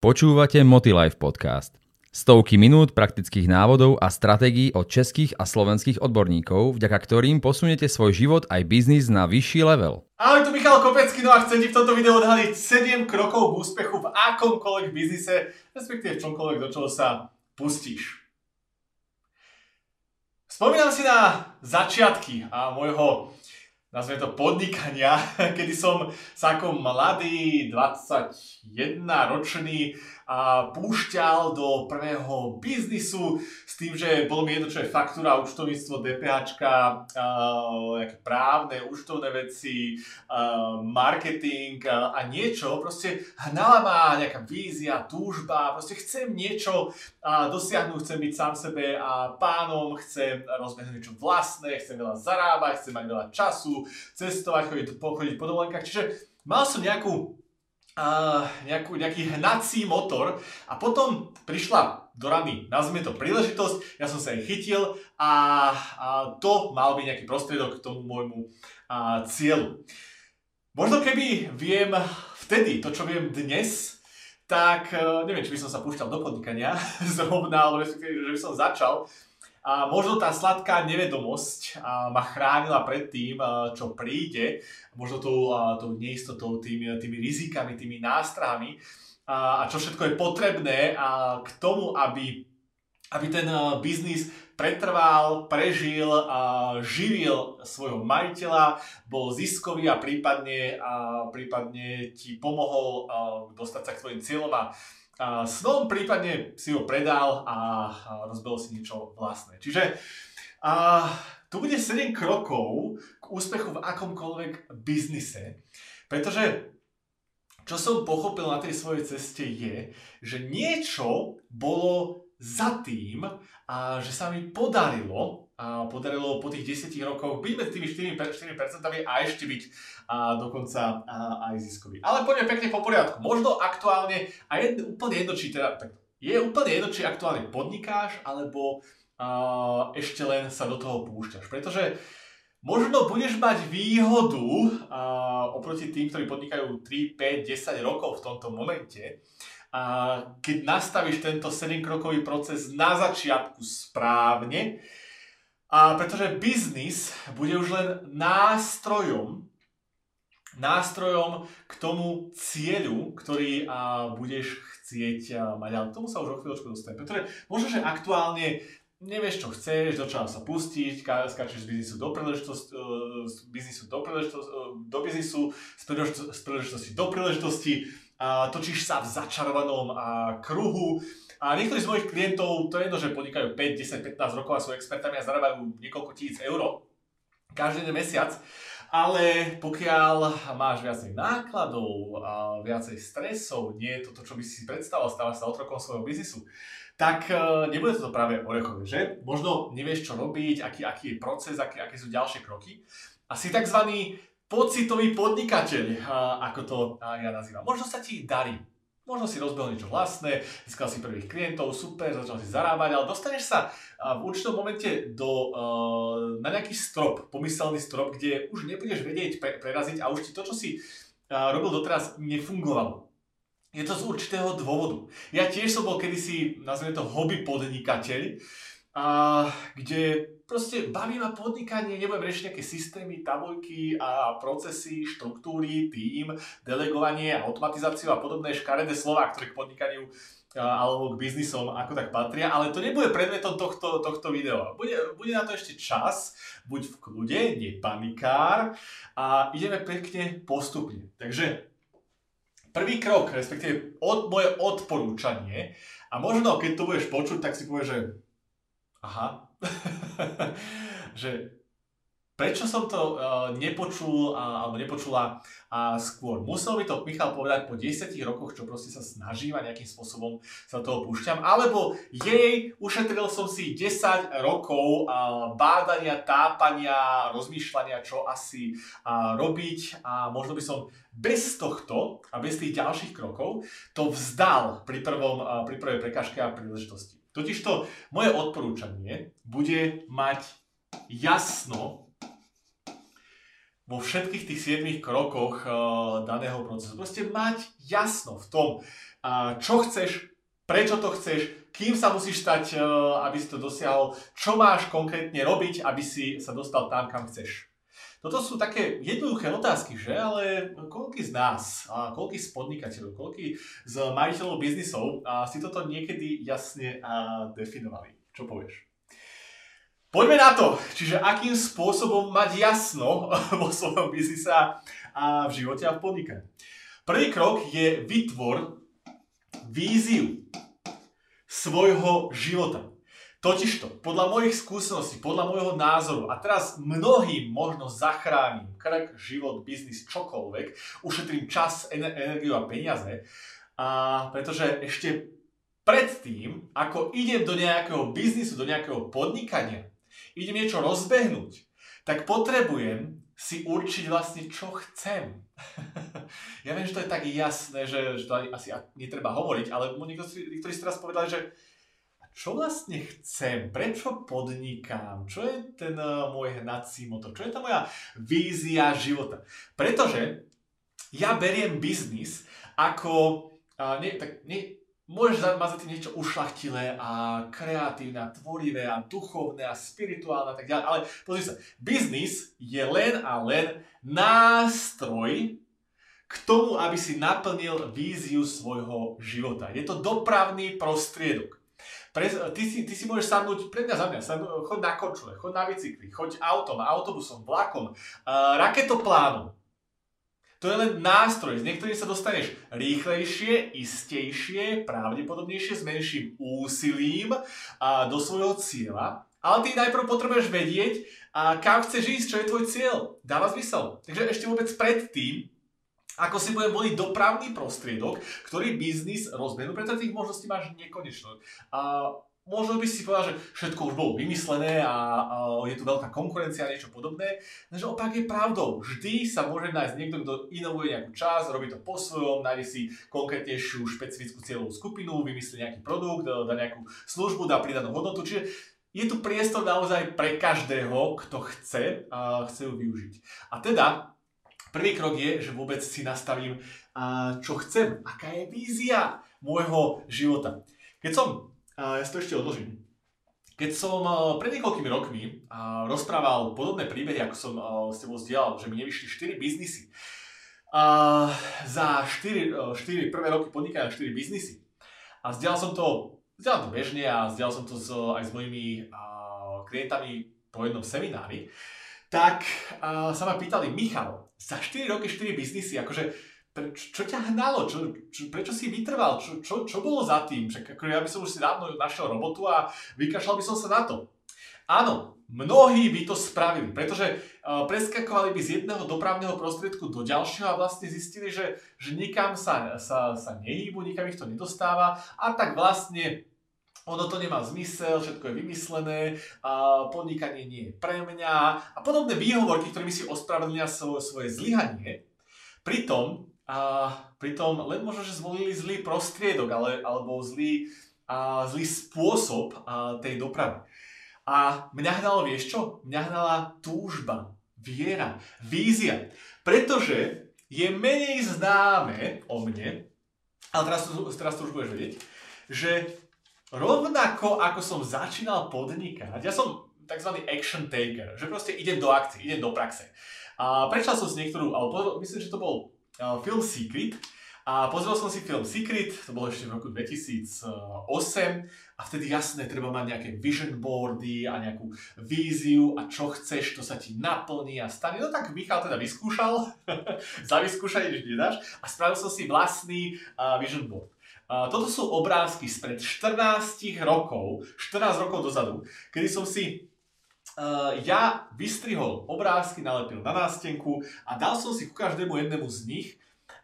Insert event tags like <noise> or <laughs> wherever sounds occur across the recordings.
Počúvate Motilife podcast. Stovky minút praktických návodov a stratégií od českých a slovenských odborníkov, vďaka ktorým posunete svoj život aj biznis na vyšší level. Ahoj, tu Michal Kopecký, no a chcem ti v tomto videu odhaliť 7 krokov k úspechu v akomkoľvek biznise, respektíve v čomkoľvek, do čoho sa pustíš. Spomínam si na začiatky a môjho nazvime to podnikania, <laughs> kedy som sa ako mladý, 21 ročný a púšťal do prvého biznisu s tým, že bolo mi jedno, čo je faktúra, účtovníctvo, DPH, právne, účtovné veci, marketing a niečo. Proste hnala ma nejaká vízia, túžba, proste chcem niečo dosiahnuť, chcem byť sám sebe a pánom, chcem rozbehnúť niečo vlastné, chcem veľa zarábať, chcem mať veľa času, cestovať, chodiť, chodiť po dovolenkách. Čiže mal som nejakú uh, nejakú, nejaký hnací motor a potom prišla do ramy, nazvime to príležitosť, ja som sa jej chytil a, a to mal byť nejaký prostriedok k tomu môjmu uh, cieľu. Možno keby viem vtedy to, čo viem dnes, tak uh, neviem, či by som sa púšťal do podnikania <laughs> zrovna, alebo že by som začal, a možno tá sladká nevedomosť ma chránila pred tým, čo príde, možno tou, tou neistotou, tými, tými rizikami, tými nástrahami. A čo všetko je potrebné k tomu, aby, aby ten biznis pretrval, prežil, a živil svojho majiteľa, bol ziskový a prípadne, prípadne ti pomohol dostať sa k tvojim cieľom a snom, prípadne si ho predal a, rozbil si niečo vlastné. Čiže a, tu bude 7 krokov k úspechu v akomkoľvek biznise, pretože čo som pochopil na tej svojej ceste je, že niečo bolo za tým, a že sa mi podarilo a podarilo po tých 10 rokoch byť medzi tými 4%, 4% a ešte byť a dokonca a, aj ziskový. Ale poďme pekne po poriadku. Možno aktuálne, a je úplne jedno, či teda, tak, je úplne jedno, či aktuálne podnikáš, alebo a, ešte len sa do toho púšťaš. Pretože možno budeš mať výhodu a, oproti tým, ktorí podnikajú 3, 5, 10 rokov v tomto momente, a keď nastavíš tento 7-krokový proces na začiatku správne, a pretože biznis bude už len nástrojom, nástrojom k tomu cieľu, ktorý a, budeš chcieť a, mať. Ale k tomu sa už o chvíľočku dostanem. Pretože možno, že aktuálne nevieš, čo chceš, do čoho sa pustiť, skáčeš z biznisu do príležitosti, e, z biznisu do príležitosti, e, do biznisu, z príležitosti, do príležitosti, a točíš sa v začarovanom kruhu, a niektorí z mojich klientov, to je jedno, že podnikajú 5, 10, 15 rokov a sú expertami a zarábajú niekoľko tisíc eur každý mesiac, ale pokiaľ máš viacej nákladov a viacej stresov, nie je to to, čo by si predstavoval, stávaš sa otrokom svojho biznisu, tak e, nebude to práve orechové, že? Možno nevieš, čo robiť, aký, aký je proces, aký, aké sú ďalšie kroky. A si tzv. Pocitový podnikateľ, ako to ja nazývam. Možno sa ti darí, Možno si rozbil niečo vlastné, získal si prvých klientov, super, začal si zarábať, ale dostaneš sa v určitom momente do, na nejaký strop, pomyselný strop, kde už nebudeš vedieť preraziť a už ti to, čo si robil doteraz, nefungovalo. Je to z určitého dôvodu. Ja tiež som bol kedysi, nazvime to hobby podnikateľ, a kde proste baví ma podnikanie, nebudem riešiť nejaké systémy, tabuľky a procesy, štruktúry, tým, delegovanie, automatizáciu a podobné škaredé slova, ktoré k podnikaniu alebo k biznisom ako tak patria, ale to nebude predmetom tohto, tohto videa. Bude, bude na to ešte čas, buď v kľude, nie panikár a ideme pekne postupne. Takže prvý krok, respektíve od, moje odporúčanie a možno keď to budeš počuť, tak si povieš, že aha, <laughs> že prečo som to uh, nepočul uh, alebo nepočula uh, skôr. Musel by to Michal povedať po 10 rokoch, čo proste sa snažím a nejakým spôsobom sa toho púšťam, alebo jej, ušetril som si 10 rokov uh, bádania, tápania, rozmýšľania, čo asi uh, robiť a možno by som bez tohto a bez tých ďalších krokov to vzdal pri, prvom, uh, pri prvej prekažke a príležitosti. Totižto moje odporúčanie bude mať jasno vo všetkých tých 7 krokoch uh, daného procesu. Proste mať jasno v tom, a čo chceš, prečo to chceš, kým sa musíš stať, aby si to dosiahol, čo máš konkrétne robiť, aby si sa dostal tam, kam chceš. Toto sú také jednoduché otázky, že? Ale koľký z nás, a koľký z podnikateľov, koľký z majiteľov biznisov a si toto niekedy jasne a definovali? Čo povieš? Poďme na to. Čiže akým spôsobom mať jasno <laughs> vo svojom biznise a v živote a v podnikaní. Prvý krok je vytvor víziu svojho života. Totižto, podľa mojich skúseností, podľa môjho názoru, a teraz mnohým možno zachránim krk, život, biznis, čokoľvek, ušetrím čas, energiu a peniaze, a pretože ešte predtým, ako idem do nejakého biznisu, do nejakého podnikania, idem niečo rozbehnúť, tak potrebujem si určiť vlastne, čo chcem. <laughs> ja viem, že to je tak jasné, že, že to asi netreba hovoriť, ale niektorí, niektorí si teraz povedali, že čo vlastne chcem, prečo podnikám, čo je ten uh, môj hnací motor, čo je tá moja vízia života. Pretože ja beriem biznis ako, uh, nie, tak, nie, môžeš mať za tým niečo ušlachtilé a kreatívne a tvorivé a duchovné a spirituálne a tak ďalej, ale pozri sa, biznis je len a len nástroj k tomu, aby si naplnil víziu svojho života. Je to dopravný prostriedok. Pre, ty, si, ty si môžeš sadnúť, pre mňa za mňa, sadnúť, choď na kočule, choď na bicykli, choď autom, autobusom, vlakom, uh, raketoplánom. To je len nástroj, s niektorým sa dostaneš rýchlejšie, istejšie, pravdepodobnejšie, s menším úsilím uh, do svojho cieľa, ale ty najprv potrebuješ vedieť, uh, kam chceš ísť, čo je tvoj cieľ. Dáva zmysel. Takže ešte vôbec predtým, ako si budem voliť dopravný prostriedok, ktorý biznis rozbenú, preto tých možností máš nekonečno. A možno by si povedal, že všetko už bolo vymyslené a, a je tu veľká konkurencia a niečo podobné, lenže opak je pravdou. Vždy sa môže nájsť niekto, kto inovuje nejakú čas, robí to po svojom, nájde si konkrétnejšiu špecifickú cieľovú skupinu, vymyslí nejaký produkt, dá nejakú službu, dá pridanú hodnotu, čiže je tu priestor naozaj pre každého, kto chce a chce ju využiť. A teda Prvý krok je, že vôbec si nastavím, čo chcem, aká je vízia môjho života. Keď som, ja si to ešte odložím, keď som pred niekoľkými rokmi rozprával podobné príbehy, ako som s tebou zdieľal, že mi nevyšli 4 biznisy, za 4, 4 prvé roky podnikania 4 biznisy. A zdieľal som to, zdieľal to bežne a zdieľal som to aj s mojimi klientami po jednom seminári tak uh, sa ma pýtali, Michal, za 4 roky 4 biznisy, akože pre, čo ťa hnalo, čo, čo, prečo si vytrval, čo, čo, čo bolo za tým? Však akože ja by som už si dávno našiel robotu a vykašľal by som sa na to. Áno, mnohí by to spravili, pretože uh, preskakovali by z jedného dopravného prostriedku do ďalšieho a vlastne zistili, že, že nikam sa, sa, sa nehýbu, nikam ich to nedostáva a tak vlastne ono to nemá zmysel, všetko je vymyslené, a podnikanie nie je pre mňa a podobné výhovorky, ktorými si ospravedlnia svoje, svoje zlyhanie. Pritom, a, pritom len možno, že zvolili zlý prostriedok ale, alebo zlý, a, zlý spôsob a, tej dopravy. A mňa hnalo, vieš čo? Mňa hnala túžba, viera, vízia. Pretože je menej známe o mne, ale teraz, teraz to už budeš vedieť, že rovnako ako som začínal podnikať, ja som tzv. action taker, že proste idem do akcie, idem do praxe. A prečal som si niektorú, alebo myslím, že to bol film Secret, a pozrel som si film Secret, to bolo ešte v roku 2008 a vtedy jasné, treba mať nejaké vision boardy a nejakú víziu a čo chceš, to sa ti naplní a stane. No tak Michal teda vyskúšal, <laughs> za vyskúšanie nič nedáš a spravil som si vlastný uh, vision board. Toto sú obrázky spred 14 rokov, 14 rokov dozadu, kedy som si uh, ja vystrihol obrázky, nalepil na nástenku a dal som si ku každému jednému z nich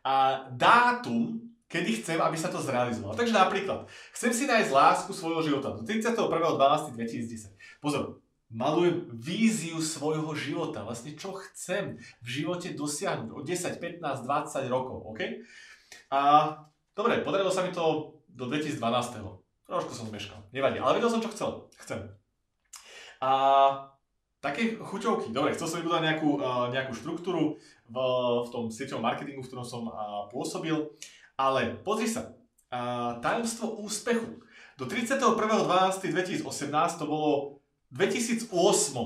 a dátum, kedy chcem, aby sa to zrealizovalo. Takže napríklad, chcem si nájsť lásku svojho života do 31.12.2010. Pozor, malujem víziu svojho života, vlastne čo chcem v živote dosiahnuť o 10, 15, 20 rokov, OK? A Dobre, podarilo sa mi to do 2012. Trošku som zmeškal. Nevadí, ale vedel som, čo chcel. Chcem. A také chuťovky. Dobre, chcel som vybudovať nejakú, nejakú štruktúru v, v tom sieťovom marketingu, v ktorom som pôsobil. Ale pozri sa, Uh, tajomstvo úspechu. Do 31.12.2018 to bolo v 2008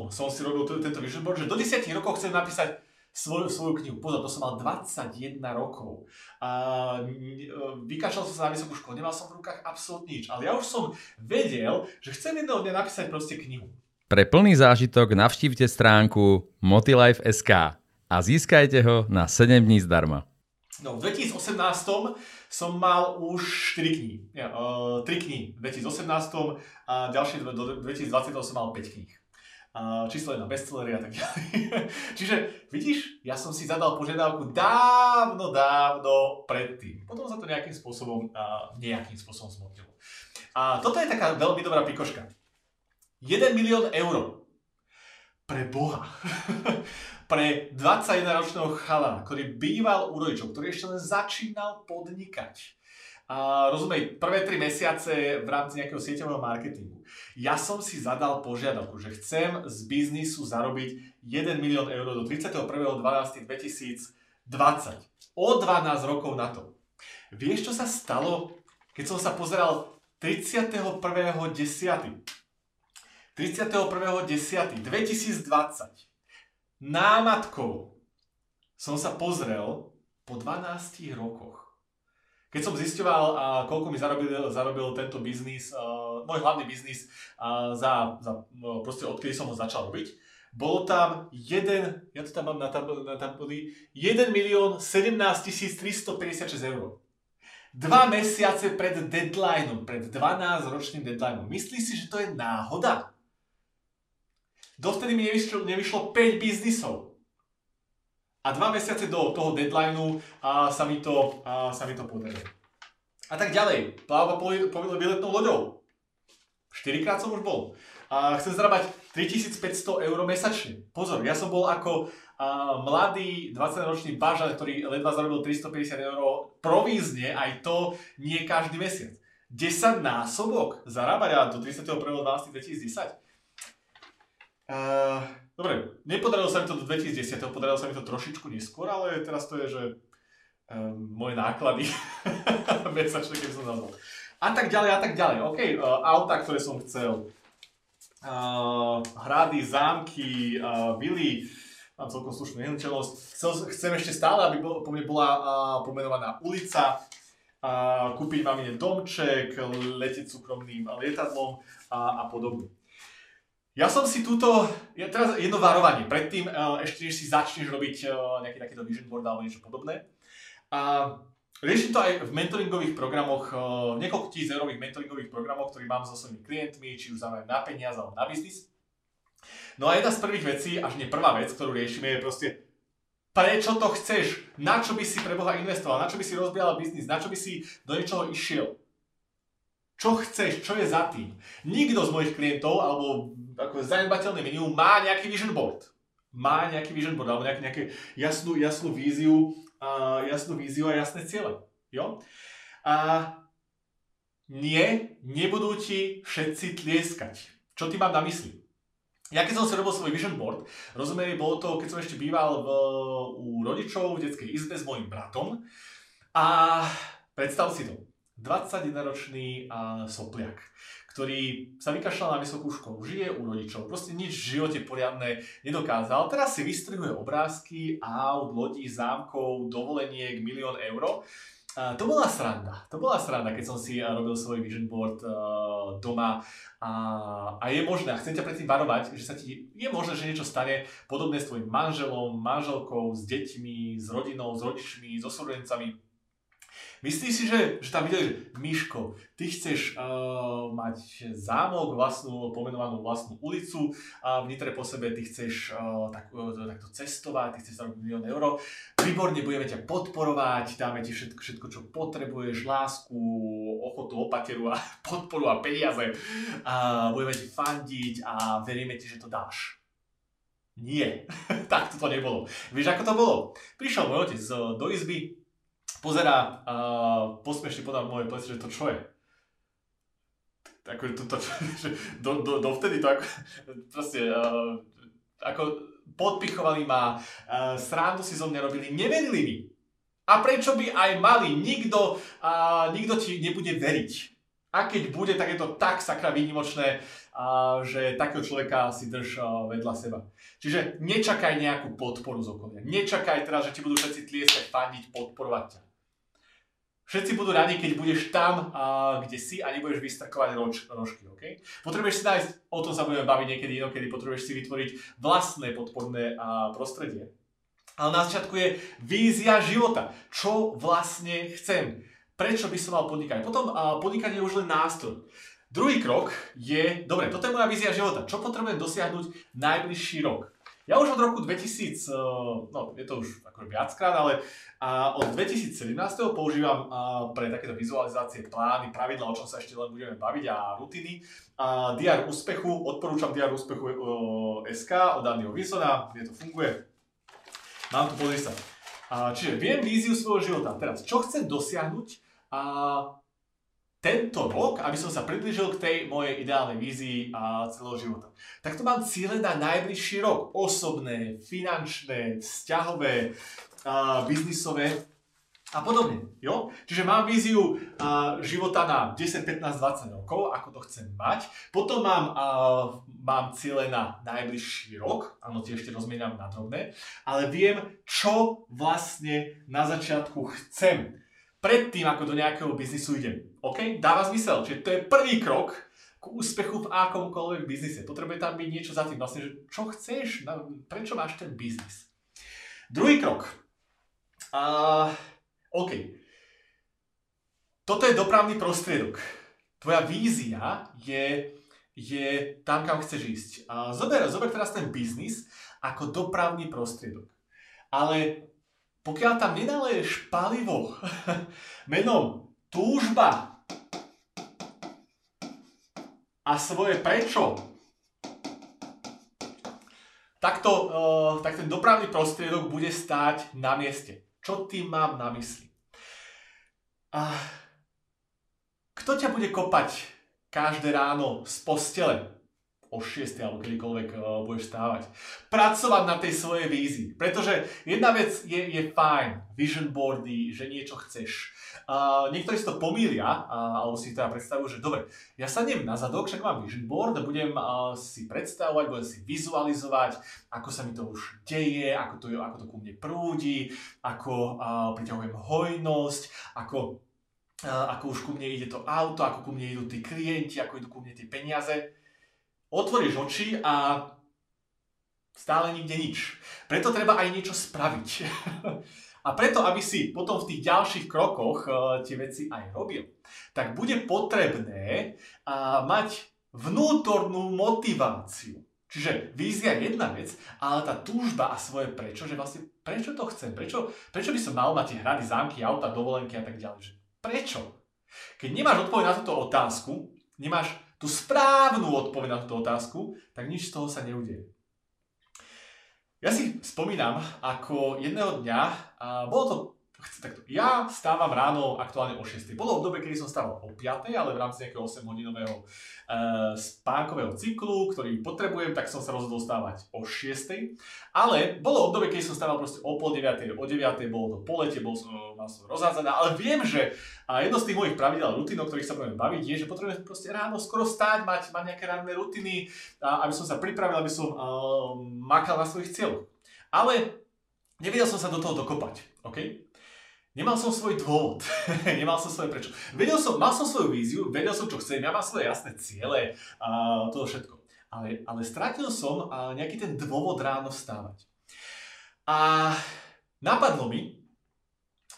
som si robil tento vision board, že do 10 rokov chcem napísať svoju, svoju knihu. Pozor, to som mal 21 rokov. A, vykašľal som sa na vysokú školu, nemal som v rukách absolútne nič. Ale ja už som vedel, že chcem jedného dňa napísať proste knihu. Pre plný zážitok navštívte stránku motilife.sk a získajte ho na 7 dní zdarma. No, v 2018 som mal už 4 knihy. Ja, uh, 3 knihy v 2018 a ďalšie do 2020 som mal 5 kníh. Číslo 1 bestsellery a tak ďalej. <laughs> Čiže vidíš, ja som si zadal požiadavku dávno, dávno predtým. Potom sa to nejakým spôsobom, nejakým spôsobom zmodlilo. A toto je taká veľmi dobrá pikoška. 1 milión eur. Pre Boha. <laughs> pre 21-ročného chalana, ktorý býval u rodičov, ktorý ešte len začínal podnikať. A rozumej, prvé tri mesiace v rámci nejakého sieťového marketingu. Ja som si zadal požiadavku, že chcem z biznisu zarobiť 1 milión eur do 31.12.2020. O 12 rokov na to. Vieš, čo sa stalo, keď som sa pozeral 31.10. 31.10.2020 námatkou som sa pozrel po 12 rokoch. Keď som zisťoval, koľko mi zarobil, zarobil tento biznis, môj hlavný biznis za, za no, proste odkedy som ho začal robiť, bolo tam jeden, ja to tam mám na tabuli, na tabuli 1 milión 17 356 eur. Dva mesiace pred deadlineom, pred 12-ročným deadlineom. Myslíš si, že to je náhoda? Dovtedy mi nevyšlo, nevyšlo 5 biznisov. A dva mesiace do toho deadlineu a sa, mi to, a sa mi to podarilo. A tak ďalej. Po výletnou loďou. 4 krát som už bol. A chcem zarábať 3500 eur mesačne. Pozor, ja som bol ako a, mladý 20-ročný bažan, ktorý ledva zarobil 350 eur provízne, aj to nie každý mesiac. 10 násobok zarábať do 31.12.2010 Uh, dobre, nepodarilo sa mi to do 2010, podarilo sa mi to trošičku neskôr, ale teraz to je, že um, moje náklady <laughs> mesačne, keď som nazval. A tak ďalej, a tak ďalej. OK, uh, auta, ktoré som chcel. Uh, hrady, zámky, uh, vily, mám celkom slušnú nehnuteľnosť. Chcem ešte stále, aby bol, po mne bola uh, pomenovaná ulica, uh, kúpiť mamine domček, letieť súkromným lietadlom a, a podobne. Ja som si túto, ja teraz jedno varovanie, predtým uh, ešte než si začneš robiť uh, nejaký takýto vision board alebo niečo podobné. A riešim to aj v mentoringových programoch, uh, niekoľko tisíc eurových mentoringových programoch, ktorý mám so svojimi klientmi, či už zároveň na peniaz alebo na biznis. No a jedna z prvých vecí, až nie prvá vec, ktorú riešime, je proste prečo to chceš, na čo by si pre Boha investoval, na čo by si rozbiehal biznis, na čo by si do niečoho išiel. Čo chceš, čo je za tým. Nikto z mojich klientov alebo ako zanedbateľný minimum má nejaký vision board. Má nejaký vision board alebo nejaký, nejakú jasnú, jasnú víziu, uh, jasnú víziu a jasné ciele. Jo? A nie, nebudú ti všetci tlieskať. Čo ty mám na mysli? Ja keď som si robil svoj vision board, rozumiem, bolo to, keď som ešte býval v, u rodičov v detskej izbe s mojim bratom a predstav si to, 21-ročný uh, sopliak, ktorý sa vykašľal na vysokú školu, žije u rodičov, proste nič v živote poriadne nedokázal. Teraz si vystrihuje obrázky aut, lodí, zámkov, dovoleniek, milión eur. To bola sranda. To bola sranda, keď som si robil svoj vision board doma. A, a je možné, a chcem ťa predtým varovať, že sa ti je možné, že niečo stane podobné s tvojim manželom, manželkou, s deťmi, s rodinou, s rodičmi, so súrodencami Myslíš si, že, že tam videli, že Miško, ty chceš uh, mať zámok, vlastnú, pomenovanú vlastnú ulicu a v Nitre po sebe ty chceš uh, tak, uh, takto cestovať, ty chceš zarobiť milión eur. Výborne, budeme ťa podporovať, dáme ti všetko, všetko, čo potrebuješ, lásku, ochotu, opateru a <laughs> podporu a peniaze. A budeme ti fandiť a veríme ti, že to dáš. Nie, <laughs> tak to nebolo. Vieš, ako to bolo? Prišiel môj otec do izby, pozerá a posmešne podľa moje pleci, že to čo je. Ako to, to, <laughs> že do, do, dovtedy to ako, proste, uh, ako podpichovali ma, uh, srandu si zo mňa robili, neverili mi. A prečo by aj mali? Nikto, uh, nikto ti nebude veriť. A keď bude, tak je to tak sakra výnimočné, uh, že takého človeka si drž vedľa seba. Čiže nečakaj nejakú podporu z okolia. Nečakaj teraz, že ti budú všetci tlieskať, fandiť, podporovať ťa. Všetci budú radi, keď budeš tam, uh, kde si a nebudeš vystrkovať roč, rožky. Okay? Potrebuješ si nájsť, o tom sa budeme baviť niekedy inokedy, potrebuješ si vytvoriť vlastné podporné uh, prostredie. Ale na začiatku je vízia života. Čo vlastne chcem? Prečo by som mal podnikať? Potom uh, podnikanie je už len nástroj. Druhý krok je, dobre, toto je moja vízia života. Čo potrebujem dosiahnuť najbližší rok? Ja už od roku 2000, no je to už ako viackrát, ale od 2017 používam pre takéto vizualizácie plány, pravidla, o čom sa ešte len budeme baviť a rutiny. DR úspechu, odporúčam DR úspechu SK od Daniel Wilsona, kde to funguje. Mám tu pozrieť sa. Čiže viem víziu svojho života. Teraz, čo chcem dosiahnuť a tento rok, aby som sa približil k tej mojej ideálnej vízii a celého života. Tak to mám cieľe na najbližší rok. Osobné, finančné, vzťahové, a biznisové a podobne. Jo? Čiže mám víziu a, života na 10, 15, 20 rokov, ako to chcem mať. Potom mám, a, mám ciele na najbližší rok, áno, tie ešte rozmieniam na drobné, ale viem, čo vlastne na začiatku chcem predtým, ako do nejakého biznisu idem. OK? Dáva zmysel. Čiže to je prvý krok k úspechu v akomkoľvek biznise. Potrebuje tam byť niečo za tým. Vlastne, že čo chceš, prečo máš ten biznis. Druhý krok. Uh, OK. Toto je dopravný prostriedok. Tvoja vízia je, je tam, kam chceš ísť. Uh, zober, zober teraz ten biznis ako dopravný prostriedok. Ale pokiaľ tam nenaleješ palivo <laughs> menom túžba a svoje prečo, tak, to, uh, tak ten dopravný prostriedok bude stáť na mieste. Čo tým mám na mysli? A kto ťa bude kopať každé ráno z postele? O 6 alebo kedykoľvek uh, budeš stávať. Pracovať na tej svojej vízii. Pretože jedna vec je, je fajn, vision boardy, že niečo chceš. Uh, niektorí si to pomýlia, uh, alebo si teda predstavujú, že dobre, ja sa nem na zadok, však mám vision board budem uh, si predstavovať, budem si vizualizovať, ako sa mi to už deje, ako to, ako to ku mne prúdi, ako uh, priťahujem hojnosť, ako, uh, ako už ku mne ide to auto, ako ku mne idú tí klienti, ako idú ku mne tie peniaze otvoríš oči a stále nikde nič. Preto treba aj niečo spraviť. <laughs> a preto, aby si potom v tých ďalších krokoch uh, tie veci aj robil, tak bude potrebné uh, mať vnútornú motiváciu. Čiže vízia je jedna vec, ale tá túžba a svoje prečo, že vlastne prečo to chcem, prečo, prečo by som mal mať tie hrady, zámky, auta, dovolenky a tak ďalej. Že prečo? Keď nemáš odpoveď na túto otázku, nemáš tú správnu odpoveď na túto otázku, tak nič z toho sa neudeje. Ja si spomínam, ako jedného dňa, a bolo to takto, ja stávam ráno aktuálne o 6. Bolo obdobie, kedy som stával o 5. ale v rámci nejakého 8 hodinového uh, spánkového cyklu, ktorý potrebujem, tak som sa rozhodol stávať o 6. Ale bolo obdobie, kedy som stával proste o pol 9. o 9. bolo to po lete, bol som, mal som rozhádzané, ale viem, že a jedno z tých mojich pravidel rutín, o ktorých sa budeme baviť, je, že potrebujem proste ráno skoro stáť, mať, mať nejaké ranné rutiny, a, aby som sa pripravil, aby som uh, makal na svojich cieľoch. Ale nevedel som sa do toho dokopať. Okay? Nemal som svoj dôvod, <laughs> nemal som svoje prečo. Vedel som, mal som svoju víziu, vedel som, čo chcem, ja mám svoje jasné ciele a to všetko. Ale, ale strátil som nejaký ten dôvod ráno vstávať. A napadlo mi,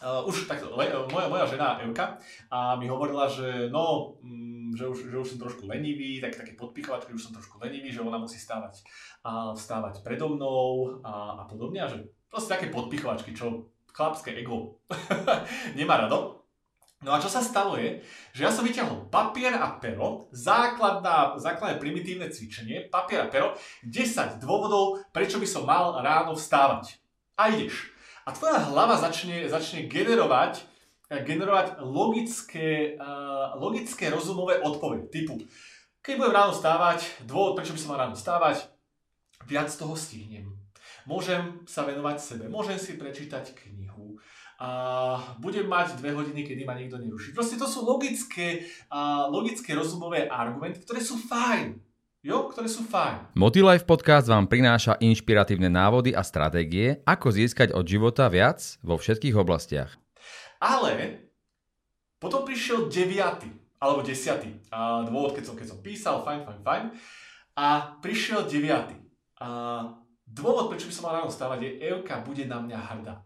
uh, už takto, le, moja, moja žena Evka a mi hovorila, že no, mm, že, už, že už som trošku lenivý, tak, také podpichovačky, už som trošku lenivý, že ona musí stávať, uh, vstávať predo mnou a, a podobne a že proste také podpichovačky, čo chlapské ego <laughs> nemá rado. No a čo sa stalo je, že ja som vyťahol papier a pero, základná, základné primitívne cvičenie, papier a pero, 10 dôvodov, prečo by som mal ráno vstávať. A ideš. A tvoja hlava začne, začne generovať, eh, generovať logické, uh, logické rozumové odpovede. Typu, keď budem ráno vstávať, dôvod, prečo by som mal ráno vstávať, viac toho stihnem. Môžem sa venovať sebe, môžem si prečítať knihu, a budem mať dve hodiny, kedy ma nikto neruší. Proste to sú logické, a logické rozumové argumenty, ktoré sú fajn. Jo, ktoré sú fajn. Motilife podcast vám prináša inšpiratívne návody a stratégie, ako získať od života viac vo všetkých oblastiach. Ale potom prišiel deviatý, alebo desiatý a dôvod, keď som, keď som písal, fajn, fajn, fajn. A prišiel deviatý. A dôvod, prečo by som mal ráno stávať, je Evka bude na mňa hrdá.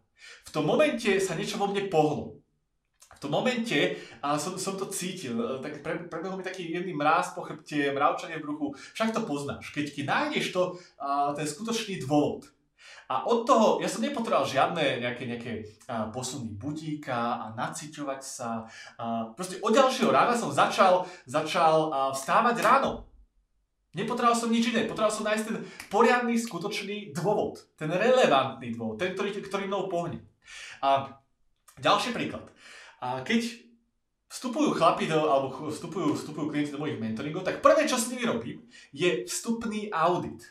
V tom momente sa niečo vo mne pohlo. V tom momente a som, som to cítil, tak pre, prebehol mi taký jedný mráz po chrbte, mravčanie v bruchu. Však to poznáš, keď, keď nájdeš to, a, ten skutočný dôvod. A od toho, ja som nepotreboval žiadne nejaké, nejaké a, posuny budíka a naciťovať sa. A, proste od ďalšieho rána som začal, začal a, vstávať ráno. Nepotreboval som nič iné, potreboval som nájsť ten poriadny, skutočný dôvod. Ten relevantný dôvod, ten, ktorý, ktorý mnou pohne. A ďalší príklad. A keď vstupujú chlapi do, alebo vstupujú, vstupujú klienti do mojich mentoringov, tak prvé, čo s nimi robím, je vstupný audit.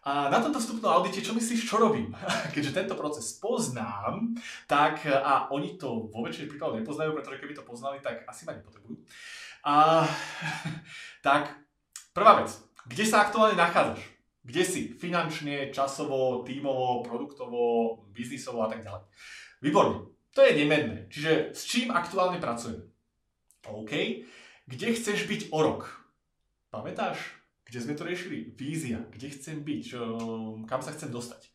A na tomto vstupnom audite, čo myslíš, čo robím? <laughs> Keďže tento proces poznám, tak a oni to vo väčšine prípadov nepoznajú, pretože keby to poznali, tak asi ma nepotrebujú. A, <laughs> tak Prvá vec, kde sa aktuálne nachádzaš? Kde si? Finančne, časovo, tímovo, produktovo, biznisovo a tak ďalej. Výborne. To je nemenné. Čiže s čím aktuálne pracujeme? OK. Kde chceš byť o rok? Pamätáš? Kde sme to riešili? Vízia. Kde chcem byť? Kam sa chcem dostať?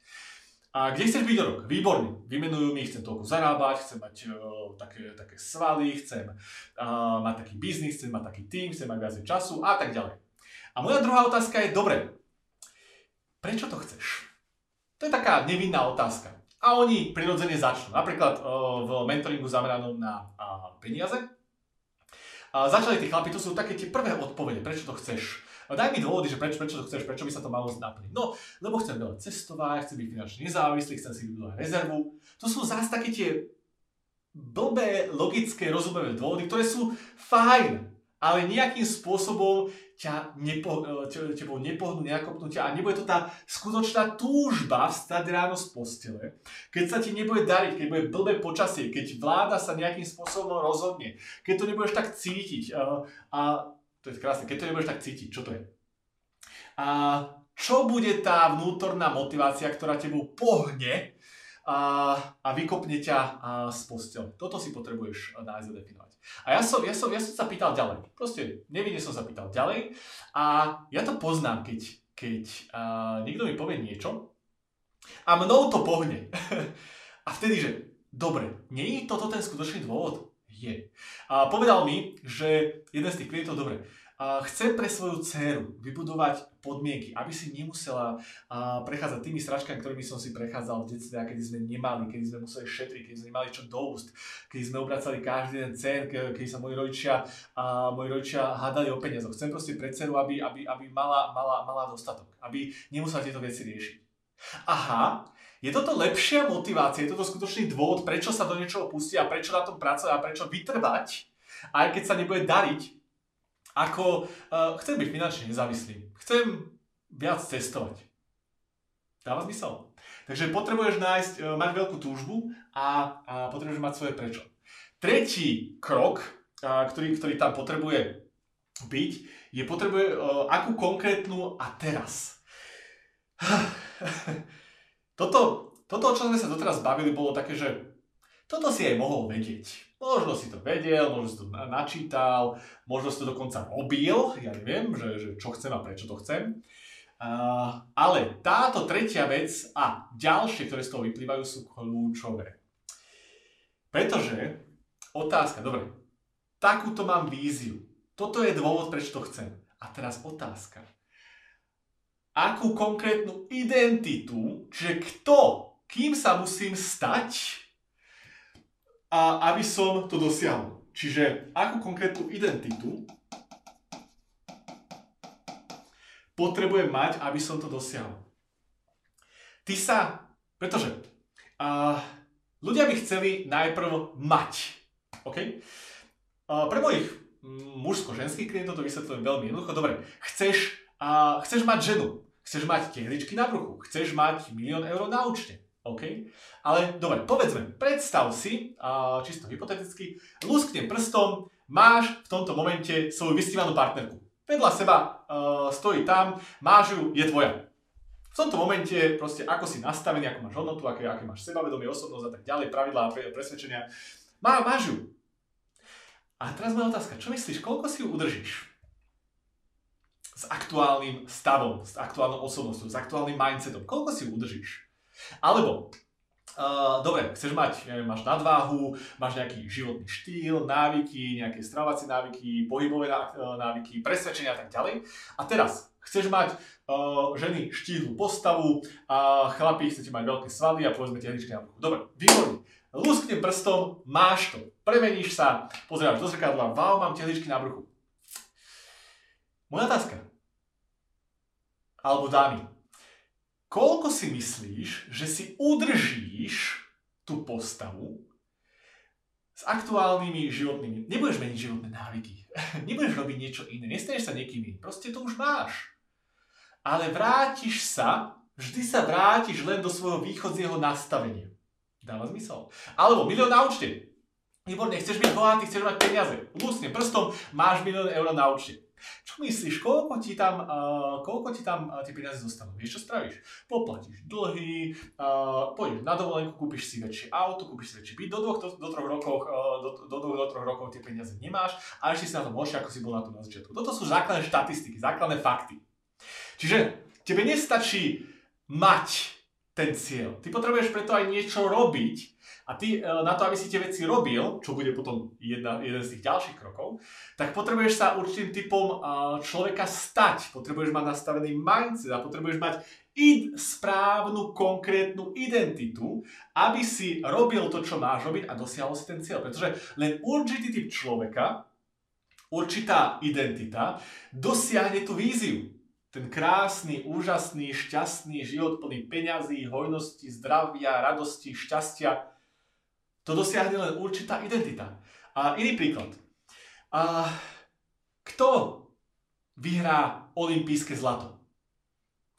A kde chceš byť o rok? Výborne. Vymenujú mi, chcem toľko zarábať, chcem mať uh, také, také svaly, chcem uh, mať taký biznis, chcem mať taký tým, chcem mať viac času a tak ďalej. A moja druhá otázka je, dobre, prečo to chceš? To je taká nevinná otázka. A oni prirodzene začnú. Napríklad v mentoringu zameranom na peniaze. A začali tí chlapi, to sú také tie prvé odpovede, prečo to chceš. Daj mi dôvody, že prečo, prečo to chceš, prečo by sa to malo naplniť. No, lebo chcem veľa cestovať, chcem byť finančne nezávislý, chcem si vybudovať rezervu. To sú zase také tie blbé, logické, rozumivé dôvody, ktoré sú fajn, ale nejakým spôsobom ťa nepo, e, tebou nepohnú, nenakopnú ťa a nebude to tá skutočná túžba vstať ráno z postele, keď sa ti nebude dariť, keď bude blbé počasie, keď vláda sa nejakým spôsobom rozhodne, keď to nebudeš tak cítiť a, a to je krásne, keď to nebudeš tak cítiť, čo to je? A čo bude tá vnútorná motivácia, ktorá tebou pohne a, a vykopne ťa z postele? Toto si potrebuješ nájsť a definovať. A ja som, ja som, ja som sa pýtal ďalej. Proste nevinne som sa pýtal ďalej. A ja to poznám, keď, keď uh, niekto mi povie niečo a mnou to pohne. <laughs> a vtedy, že dobre, nie je toto ten skutočný dôvod? Je. A povedal mi, že jeden z tých klientov, dobre, chcem pre svoju dceru vybudovať podmienky, aby si nemusela prechádzať tými stračkami, ktorými som si prechádzal v detstve, kedy sme nemali, kedy sme museli šetriť, kedy sme nemali čo do úst, kedy sme obracali každý den cen, kedy sa moji rodičia, moji rodičia hádali o peniazoch. Chcem proste pre dceru, aby, aby, aby mala, mala, mala dostatok, aby nemusela tieto veci riešiť. Aha, je toto lepšia motivácia, je toto skutočný dôvod, prečo sa do niečoho pustiť a prečo na tom pracovať a prečo vytrvať, aj keď sa nebude dariť, ako uh, chcem byť finančne nezávislý. Chcem viac cestovať. Dáva zmysel? Takže potrebuješ nájsť, uh, mať veľkú túžbu a, a potrebuješ mať svoje prečo. Tretí krok, uh, ktorý, ktorý tam potrebuje byť, je potrebuje uh, akú konkrétnu a teraz. <sighs> toto, toto, o čom sme sa doteraz bavili, bolo také, že toto si aj mohol vedieť. Možno si to vedel, možno si to načítal, možno si to dokonca robil, ja neviem, že, že čo chcem a prečo to chcem. Uh, ale táto tretia vec a ďalšie, ktoré z toho vyplývajú, sú kľúčové. Pretože otázka, dobre, takúto mám víziu. Toto je dôvod, prečo to chcem. A teraz otázka. Akú konkrétnu identitu, čiže kto, kým sa musím stať, a aby som to dosiahol. Čiže akú konkrétnu identitu potrebujem mať, aby som to dosiahol. Ty sa, pretože uh, ľudia by chceli najprv mať. OK? Uh, pre mojich mužsko-ženských klientov to vysvetľujem veľmi jednoducho. Dobre, chceš, uh, chceš mať ženu, chceš mať tehličky na bruchu, chceš mať milión eur na účte. OK? Ale dobre, povedzme, predstav si, uh, čisto hypoteticky, lusknem prstom, máš v tomto momente svoju vystývanú partnerku. Vedľa seba uh, stojí tam, máš ju, je tvoja. V tomto momente proste ako si nastavený, ako máš hodnotu, aké, aké máš sebavedomie, osobnosť a tak ďalej, pravidlá a presvedčenia, má, máš ju. A teraz moja otázka, čo myslíš, koľko si ju udržíš? S aktuálnym stavom, s aktuálnou osobnosťou, s aktuálnym mindsetom, koľko si ju udržíš? Alebo, uh, dobre, chceš mať, neviem, máš nadváhu, máš nejaký životný štýl, návyky, nejaké stravovacie návyky, pohybové e, návyky, presvedčenia a tak ďalej. A teraz chceš mať uh, ženy štíhlu postavu a chlapí chcete mať veľké svaly a povedzme na bruchu. Dobre, výborne. Lusknem prstom, máš to. Premeníš sa, pozrieš do zrkadla, wow, mám tehličky na bruchu. Moja otázka. Alebo dámy, koľko si myslíš, že si udržíš tú postavu s aktuálnymi životnými... Nebudeš meniť životné návyky. <laughs> Nebudeš robiť niečo iné. Nestaneš sa niekým iným. Proste to už máš. Ale vrátiš sa, vždy sa vrátiš len do svojho východzieho nastavenia. Dáva zmysel. Alebo milión na účte. Výborne, chceš byť bohatý, chceš mať peniaze. Lusne prstom, máš milión eur na účte. Čo myslíš, koľko ti tam, uh, koľko ti tam uh, tie peniaze zostanú? Vieš, čo spravíš? Poplatíš dlhy, uh, pôjdeš na dovolenku, kúpiš si väčšie auto, kúpiš si väčší byt, do dvoch, do, do troch rokov, uh, do, do do troch rokov tie peniaze nemáš a ešte si na tom horšie, ako si bol na tom na začiatku. Toto sú základné štatistiky, základné fakty. Čiže tebe nestačí mať ten cieľ. Ty potrebuješ preto aj niečo robiť, a ty e, na to, aby si tie veci robil, čo bude potom jedna, jeden z tých ďalších krokov, tak potrebuješ sa určitým typom e, človeka stať. Potrebuješ mať nastavený mindset a potrebuješ mať id, správnu, konkrétnu identitu, aby si robil to, čo máš robiť a dosiahol si ten cieľ. Pretože len určitý typ človeka, určitá identita dosiahne tú víziu ten krásny, úžasný, šťastný život plný peňazí, hojnosti, zdravia, radosti, šťastia, to dosiahne len určitá identita. A iný príklad. A kto vyhrá olimpijské zlato?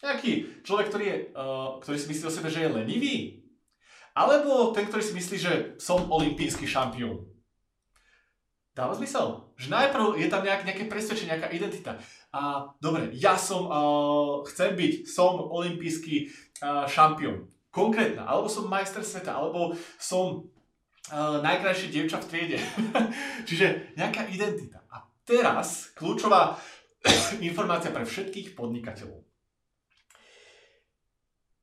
Nejaký človek, ktorý, je, uh, ktorý si myslí o sebe, že je lenivý? Alebo ten, ktorý si myslí, že som olimpijský šampión? Dáva zmysel? Že najprv je tam nejak, nejaké presvedčenie, nejaká identita. A dobre, ja som, uh, chcem byť, som olimpijský uh, šampión. Konkrétna, alebo som majster sveta, alebo som uh, najkrajšie dievča v triede. <laughs> Čiže nejaká identita. A teraz kľúčová <coughs> informácia pre všetkých podnikateľov.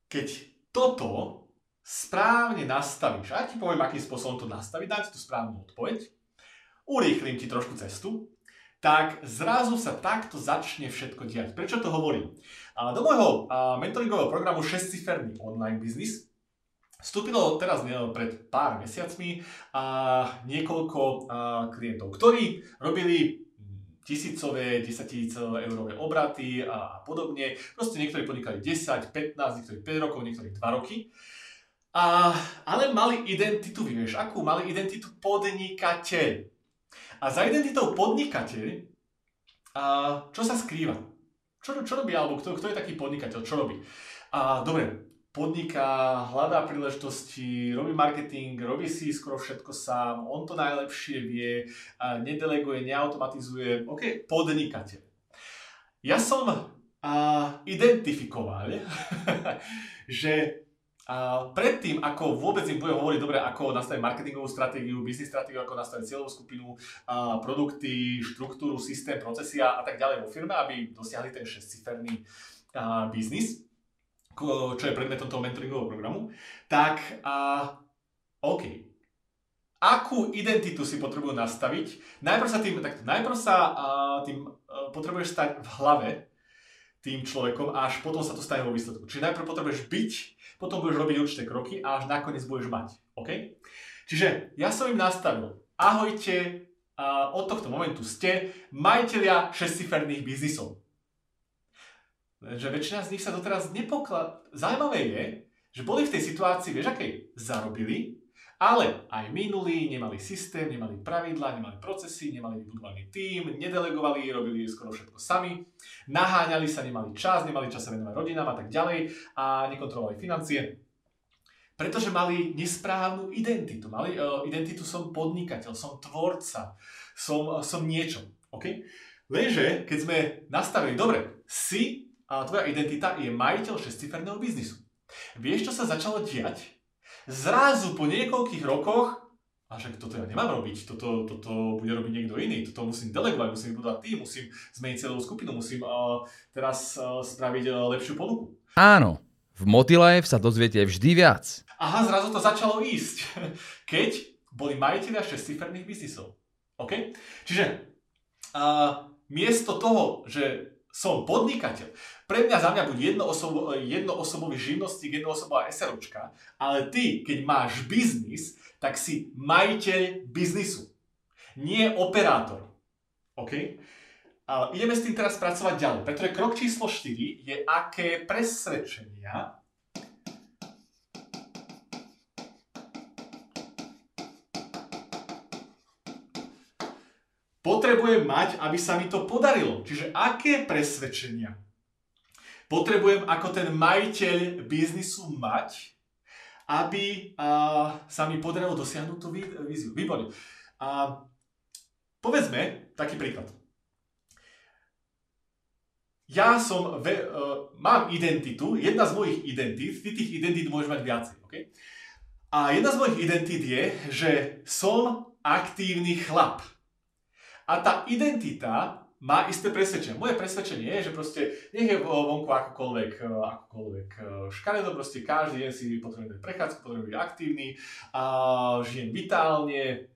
Keď toto správne nastavíš, a ja ti poviem, akým spôsobom to nastaviť, dám tú správnu odpoveď, urýchlim ti trošku cestu, tak zrazu sa takto začne všetko diať. Prečo to hovorím? Do môjho mentoringového programu 6-ciferný online biznis Vstúpilo teraz pred pár mesiacmi a niekoľko klientov, ktorí robili tisícové, desatisícové eurové obraty a, podobne. Proste niektorí podnikali 10, 15, niektorí 5 rokov, niektorí 2 roky. A, ale mali identitu, vieš, akú? Mali identitu podnikateľ. A za identitou podnikateľ, a, čo sa skrýva? Čo, čo robí, alebo kto, kto je taký podnikateľ, čo robí? A, dobre, podniká, hľadá príležitosti, robí marketing, robí si skoro všetko sám, on to najlepšie vie, nedeleguje, neautomatizuje, ok, podnikateľ. Ja som uh, identifikoval, <laughs> že uh, predtým, ako vôbec im budem hovoriť, dobre, ako nastaviť marketingovú stratégiu, business stratégiu, ako nastaviť cieľovú skupinu, uh, produkty, štruktúru, systém, procesy a tak ďalej vo firme, aby dosiahli ten 6-ciferný uh, biznis, čo je predmetom toho mentoringového programu, tak a, OK. Akú identitu si potrebujú nastaviť? Najprv sa tým, tak, najprv sa a, tým a, potrebuješ stať v hlave tým človekom a až potom sa to stane vo výsledku. Čiže najprv potrebuješ byť, potom budeš robiť určité kroky a až nakoniec budeš mať. OK? Čiže ja som im nastavil, ahojte, a od tohto momentu ste majiteľia šestiferných biznisov že väčšina z nich sa doteraz nepoklad... Zajímavé je, že boli v tej situácii, vieš akej? Zarobili, ale aj minuli, nemali systém, nemali pravidla, nemali procesy, nemali vybudovaný tím, nedelegovali, robili skoro všetko sami, naháňali sa, nemali čas, nemali čas sa venovať rodinám a tak ďalej a nekontrolovali financie. Pretože mali nesprávnu identitu. Mali uh, identitu som podnikateľ, som tvorca, som, uh, som niečo. Okay? Lenže, keď sme nastavili, dobre, si a tvoja identita je majiteľ šestiferného biznisu. Vieš, čo sa začalo diať? Zrazu po niekoľkých rokoch a však toto ja nemám robiť, toto, toto bude robiť niekto iný, toto musím delegovať, musím vybudovať tým, musím zmeniť celú skupinu, musím uh, teraz uh, spraviť uh, lepšiu ponuku. Áno, v Motilife sa dozviete vždy viac. Aha, zrazu to začalo ísť, <laughs> keď boli majiteľia šestiferných biznisov. OK? Čiže uh, miesto toho, že som podnikateľ, pre mňa za mňa buď jednoosobo, jednoosobový živnostník, jednoosobová SROčka, ale ty, keď máš biznis, tak si majiteľ biznisu, nie operátor. OK? Ale ideme s tým teraz pracovať ďalej, pretože krok číslo 4 je, aké presvedčenia potrebujem mať, aby sa mi to podarilo. Čiže aké presvedčenia potrebujem ako ten majiteľ biznisu mať, aby a, sa mi podarilo dosiahnuť tú víziu. Výborne. A, povedzme taký príklad. Ja som, ve, uh, mám identitu, jedna z mojich identít, ty tých identít môžeš mať viacej, okay? A jedna z mojich identít je, že som aktívny chlap. A tá identita má isté presvedčenie. Moje presvedčenie je, že proste nech je vonku akokoľvek, e, akokoľvek e, škaredo, proste každý deň si potrebujem dať prechádzku, potrebujem byť aktívny, a žijem vitálne,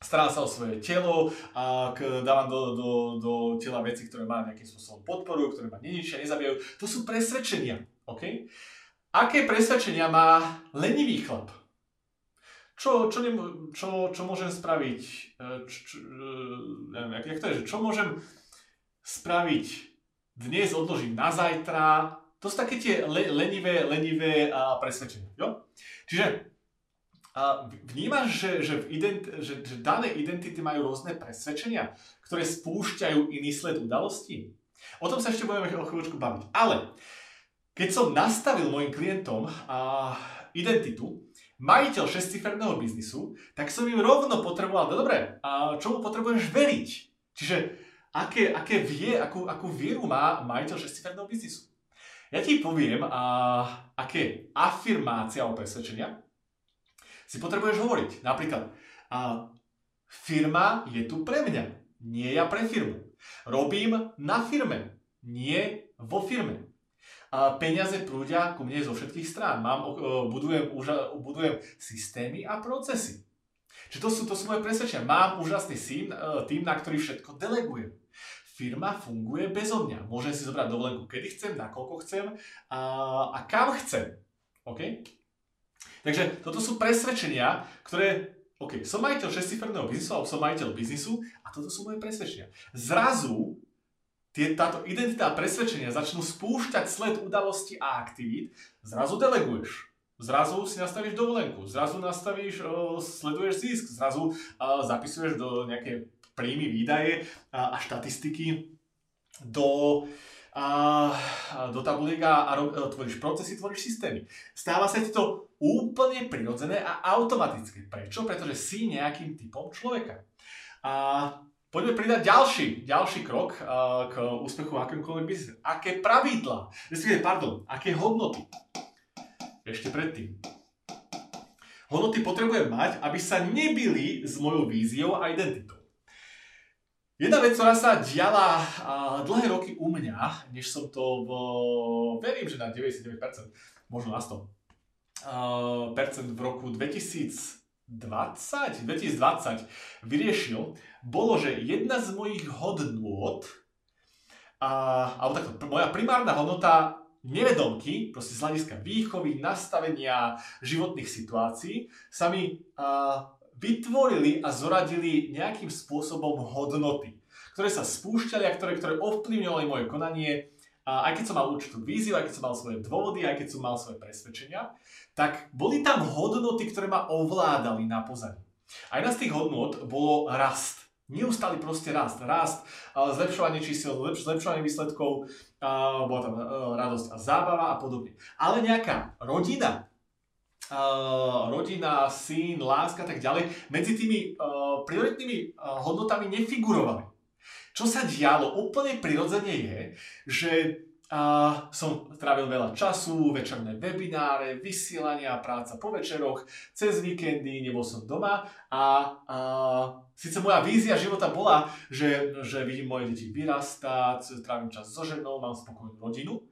starám sa o svoje telo, a dávam do, do, do tela veci, ktoré ma nejakým spôsobom podporujú, ktoré ma neničia, nezabijajú. To sú presvedčenia. Okay? Aké presvedčenia má lenivý chlap? Čo, čo, nemo, čo, čo môžem spraviť, e, čo, čo, e, neviem, jak, jak to je, že čo môžem spraviť dnes, odložiť na zajtra, to sú také tie le, lenivé, lenivé a presvedčenia. Jo? Čiže a vnímaš, že, že, v ident, že, že dané identity majú rôzne presvedčenia, ktoré spúšťajú iný sled udalostí? O tom sa ešte budeme o chvíľočku baviť. Ale keď som nastavil mojim klientom a, identitu, majiteľ šestiferného biznisu, tak som im rovno potreboval, no dobre, a čomu potrebuješ veriť? Čiže aké, aké vie, akú, akú vieru má majiteľ šestiferného biznisu? Ja ti poviem, a, aké afirmácia o presvedčenia si potrebuješ hovoriť. Napríklad, a, firma je tu pre mňa, nie ja pre firmu. Robím na firme, nie vo firme a peniaze prúdia ku mne zo všetkých strán. Mám, budujem, budujem systémy a procesy. Čiže to sú, to sú moje presvedčenia. Mám úžasný tým, e, tým, na ktorý všetko delegujem. Firma funguje bezo mňa. Môžem si zobrať dovolenku, kedy chcem, nakoľko chcem a, a kam chcem. OK? Takže toto sú presvedčenia, ktoré OK, som majiteľ šestiferného biznisu, alebo som majiteľ biznisu a toto sú moje presvedčenia. Zrazu tie, táto identita a presvedčenia začnú spúšťať sled udalostí a aktivít, zrazu deleguješ. Zrazu si nastavíš dovolenku, zrazu nastavíš, sleduješ zisk, zrazu zapisuješ do nejaké príjmy, výdaje a štatistiky do, a, do tabuliek a, a tvoríš procesy, tvoríš systémy. Stáva sa ti to úplne prirodzené a automatické. Prečo? Pretože si nejakým typom človeka. A Poďme pridať ďalší, ďalší krok uh, k úspechu v akémkoľvek biznise. Aké pravidla, respektíve, pardon, aké hodnoty. Ešte predtým. Hodnoty potrebujem mať, aby sa nebili s mojou víziou a identitou. Jedna vec, ktorá sa diala uh, dlhé roky u mňa, než som to v, verím, že na 99%, možno na 100%, uh, percent v roku 2000 20, 2020 vyriešil, bolo, že jedna z mojich hodnôt, a, alebo takto, moja primárna hodnota nevedomky, proste z hľadiska výchovy, nastavenia životných situácií, sa mi a, vytvorili a zoradili nejakým spôsobom hodnoty, ktoré sa spúšťali a ktoré, ktoré ovplyvňovali moje konanie aj keď som mal určitú víziu, aj keď som mal svoje dôvody, aj keď som mal svoje presvedčenia, tak boli tam hodnoty, ktoré ma ovládali na pozadí. A jedna z tých hodnot bolo rast. Neustály proste rast. Rast, zlepšovanie čísel, zlepšovanie výsledkov, bola tam radosť a zábava a podobne. Ale nejaká rodina, Uh, rodina, syn, láska a tak ďalej, medzi tými uh, prioritnými uh, hodnotami nefigurovali. Čo sa dialo úplne prirodzene je, že uh, som trávil veľa času, večerné webináre, vysielania, práca po večeroch, cez víkendy, nebol som doma a uh, síce moja vízia života bola, že, že vidím moje deti vyrastať, trávim čas so ženou, mám spokojnú rodinu,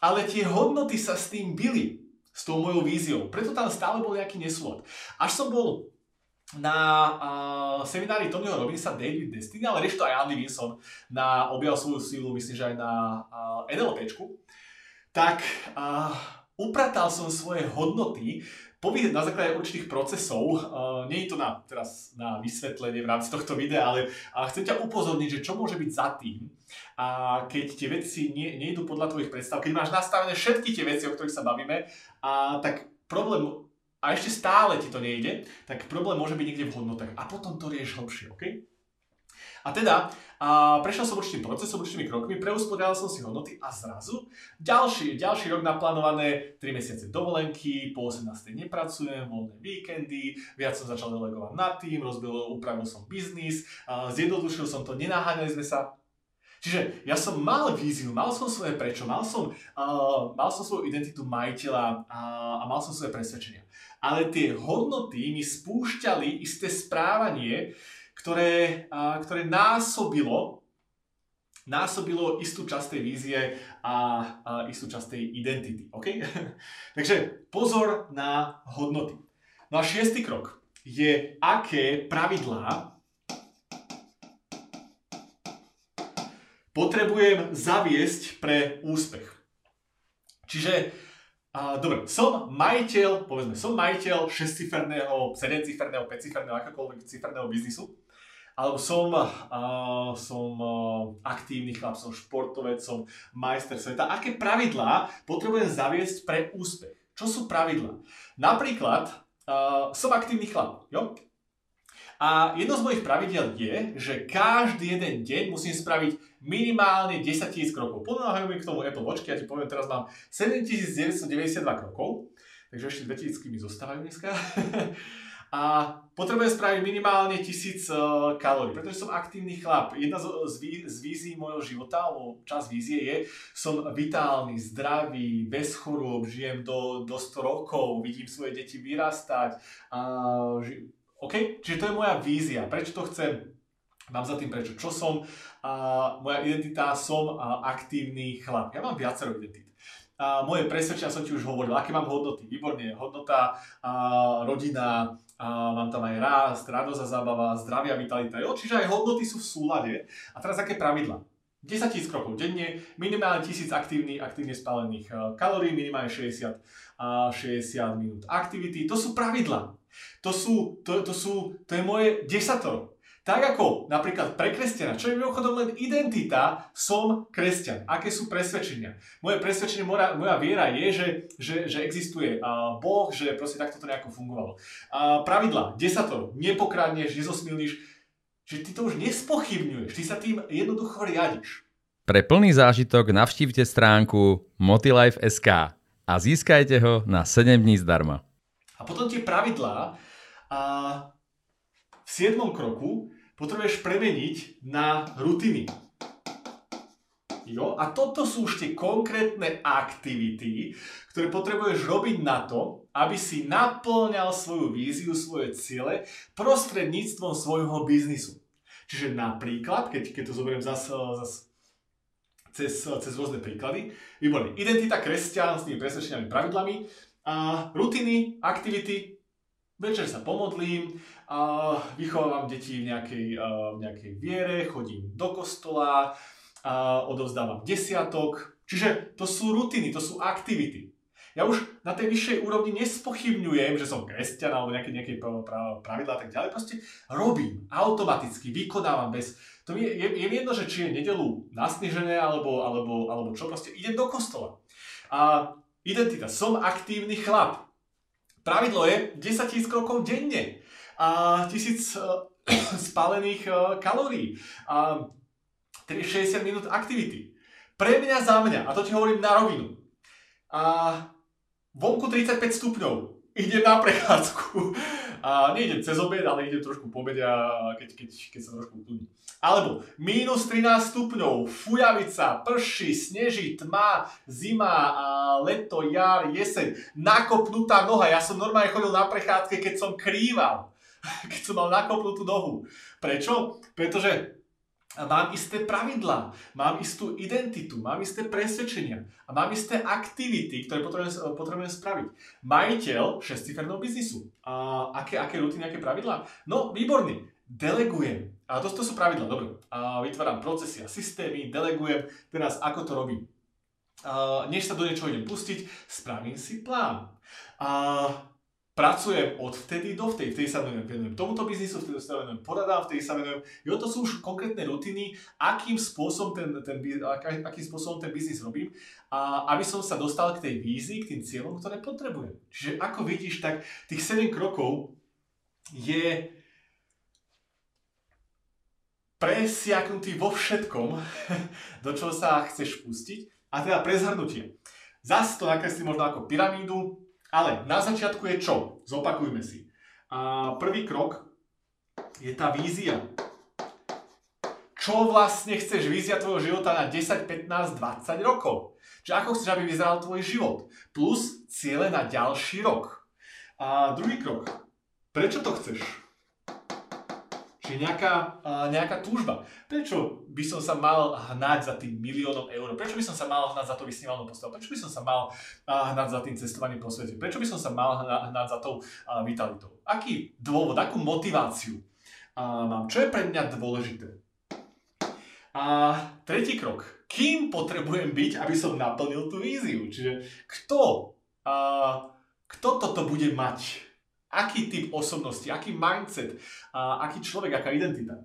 ale tie hodnoty sa s tým byli s tou mojou víziou. Preto tam stále bol nejaký nesúlad. Až som bol na uh, seminári Tonyho Robinsa David Destiny, ale rieš to aj Andy Vinson na objav svoju sílu, myslím, že aj na uh, NLPčku, tak uh, upratal som svoje hodnoty povídať na základe určitých procesov. Uh, nie je to na, teraz na vysvetlenie v rámci tohto videa, ale uh, chcem ťa upozorniť, že čo môže byť za tým, a keď tie veci nie, nejdu podľa tvojich predstav, keď máš nastavené všetky tie veci, o ktorých sa bavíme, a tak problém, a ešte stále ti to nejde, tak problém môže byť niekde v hodnotách. A potom to rieš hlbšie, OK? A teda, a prešiel som určitým procesom, určitými krokmi, preuspodal som si hodnoty a zrazu ďalší, ďalší rok naplánované 3 mesiace dovolenky, po 18. nepracujem, voľné víkendy, viac som začal delegovať na tým, rozbil, upravil som biznis, zjednodušil som to, nenaháňali sme sa, Čiže ja som mal víziu, mal som svoje prečo, mal som, uh, mal som svoju identitu majiteľa uh, a mal som svoje presvedčenia. Ale tie hodnoty mi spúšťali isté správanie, ktoré, ktoré násobilo násobilo istú časť tej vízie a, a istú časť tej identity. Okay? <laughs> Takže pozor na hodnoty. No a šiestý krok je, aké pravidlá potrebujem zaviesť pre úspech. Čiže, dobre, som majiteľ, povedzme, som majiteľ 6-ciferného, 7-ciferného, 5-ciferného, akékoľvek ciferného biznisu, alebo som, a, som a, aktívny chlap, som športovec, som majster sveta. Aké pravidlá potrebujem zaviesť pre úspech? Čo sú pravidlá? Napríklad, a, som aktívny chlap, jo? A jedno z mojich pravidel je, že každý jeden deň musím spraviť minimálne 10 000 krokov. Pomáhajú mi k tomu Apple Watch, ja ti poviem, teraz mám 7992 krokov, takže ešte 2000 mi zostávajú dneska. <laughs> a potrebujem spraviť minimálne 1000 uh, kalórií, pretože som aktívny chlap. Jedna z, z, z vízií môjho života, alebo čas vízie je, som vitálny, zdravý, bez chorôb, žijem do, do 100 rokov, vidím svoje deti vyrastať, uh, ži, OK? Čiže to je moja vízia. Prečo to chcem? Mám za tým prečo. Čo som? Uh, moja identita, som uh, aktívny chlap. Ja mám viacero identít. Uh, moje presvedčenia som ti už hovoril, aké mám hodnoty. Výborne, hodnota, uh, rodina, uh, mám tam aj rást, radosť a zábava, zdravia, vitalita. Jo? Čiže aj hodnoty sú v súlade. A teraz aké pravidla? 10 tisíc krokov denne, minimálne 1000 aktívnych, aktívne spálených kalórií, minimálne 60, 60 minút aktivity. To sú pravidla. To sú, to, to sú, to je moje desatoro. Tak ako napríklad pre kresťana, čo je mimochodom len identita, som kresťan. Aké sú presvedčenia? Moje presvedčenie, moja, moja viera je, že, že, že existuje uh, Boh, že proste takto to nejako fungovalo. Uh, pravidla, desatoro, nepokradneš, nezosmilíš, že ty to už nespochybňuješ, ty sa tým jednoducho riadiš. Pre plný zážitok navštívte stránku motilife.sk a získajte ho na 7 dní zdarma. A potom tie pravidlá a v 7. kroku potrebuješ premeniť na rutiny. Jo? A toto sú už tie konkrétne aktivity, ktoré potrebuješ robiť na to, aby si naplňal svoju víziu, svoje ciele prostredníctvom svojho biznisu. Čiže napríklad, keď, keď to zoberiem zase zas cez, cez rôzne príklady, výborne, identita kresťan s tými presvedčeniami pravidlami, a rutiny, aktivity, večer sa pomodlím, a vychovávam deti v nejakej, v nejakej viere, chodím do kostola, a odovzdávam desiatok. Čiže to sú rutiny, to sú aktivity. Ja už na tej vyššej úrovni nespochybňujem, že som kresťan alebo nejaké, nejaké pravidlá a tak ďalej. Proste robím automaticky, vykonávam bez... To je, je, je jedno, že či je nedelu nasnežené alebo, alebo, alebo čo, proste idem do kostola. A Identita. Som aktívny chlap. Pravidlo je 10 tisíc krokov denne a tisíc uh, <coughs> spálených uh, kalórií a 60 minút aktivity. Pre mňa za mňa, a to ti hovorím na rovinu, a vonku 35 stupňov, idem na prechádzku. <laughs> A nejdem cez obed, ale idem trošku po obede, keď, keď, keď sa trošku ukludní. Alebo minus 13 stupňov, fujavica, prší, sneží, tma, zima, leto, jar, jeseň, nakopnutá noha. Ja som normálne chodil na prechádzke, keď som krýval. <laughs> keď som mal nakopnutú nohu. Prečo? Pretože mám isté pravidlá, mám istú identitu, mám isté presvedčenia a mám isté aktivity, ktoré potrebujem, potrebujem spraviť. Majiteľ šestiferného biznisu. A aké, aké rutiny, aké pravidlá? No, výborný. Delegujem. A to, to sú pravidlá, dobre. A vytváram procesy a systémy, delegujem. Teraz ako to robím? A než sa do niečoho idem pustiť, spravím si plán. A pracujem od vtedy do vtedy, vtedy sa venujem tomuto biznisu, vtedy sa venujem poradám, vtedy sa venujem, jo, to sú už konkrétne rutiny, akým spôsobom ten, ten, akým spôsobom ten biznis robím, a aby som sa dostal k tej vízii, k tým cieľom, ktoré potrebujem. Čiže ako vidíš, tak tých 7 krokov je presiaknutý vo všetkom, <laughs> do čoho sa chceš pustiť. A teda prezhrnutie. Zas to nakreslí možno ako pyramídu, ale na začiatku je čo? Zopakujme si. A prvý krok je tá vízia. Čo vlastne chceš vízia tvojho života na 10, 15, 20 rokov? Čiže ako chceš, aby vyzeral tvoj život? Plus ciele na ďalší rok. A druhý krok. Prečo to chceš? Čiže nejaká, uh, nejaká túžba. Prečo by som sa mal hnať za tým miliónom eur? Prečo by som sa mal hnať za to vysnívanou postavou? Prečo by som sa mal uh, hnať za tým cestovaním po svete? Prečo by som sa mal hnať za tou uh, vitalitou? Aký dôvod, akú motiváciu uh, mám? Čo je pre mňa dôležité? A tretí krok. Kým potrebujem byť, aby som naplnil tú víziu? Čiže kto, uh, kto toto bude mať? Aký typ osobnosti, aký mindset, a aký človek, aká identita.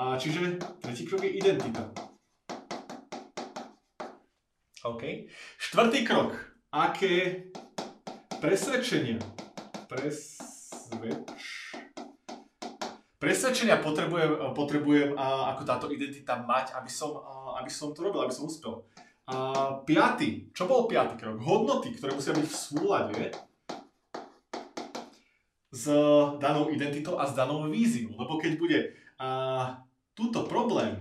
A čiže tretí krok je identita. OK. Štvrtý krok. Aké presvedčenia, presvedč... presvedčenia potrebujem, potrebujem a, ako táto identita mať, aby som, a, aby som to robil, aby som uspel. A, piatý. Čo bol piatý krok? Hodnoty, ktoré musia byť v súlade s danou identitou a s danou víziou. Lebo keď bude a, túto problém,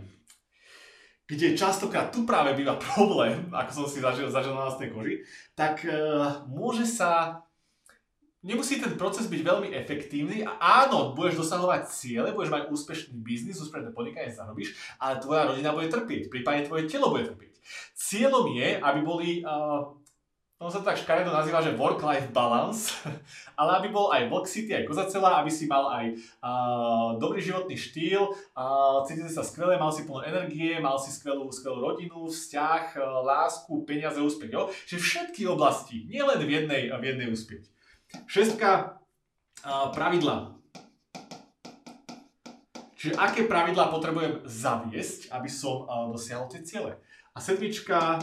kde častokrát tu práve býva <laughs> problém, ako som si zažil, zažil na vlastnej koži, tak e, môže sa nemusí ten proces byť veľmi efektívny a áno, budeš dosahovať ciele, budeš mať úspešný biznis, úspešné podnikanie zarobíš, ale tvoja rodina bude trpieť, prípadne tvoje telo bude trpieť. Cieľom je, aby boli uh, ono sa to tak škaredo nazýva, že work-life balance, <laughs> ale aby bol aj vlk city, aj kozacela, aby si mal aj uh, dobrý životný štýl, uh, cítil sa skvelé, mal si plno energie, mal si skvelú, skvelú rodinu, vzťah, uh, lásku, peniaze, úspech. Jo? Čiže všetky oblasti, nielen v jednej, v jednej úspieť. Šestka, uh, pravidla. Čiže aké pravidlá potrebujem zaviesť, aby som uh, dosiahol tie ciele. A sedmička,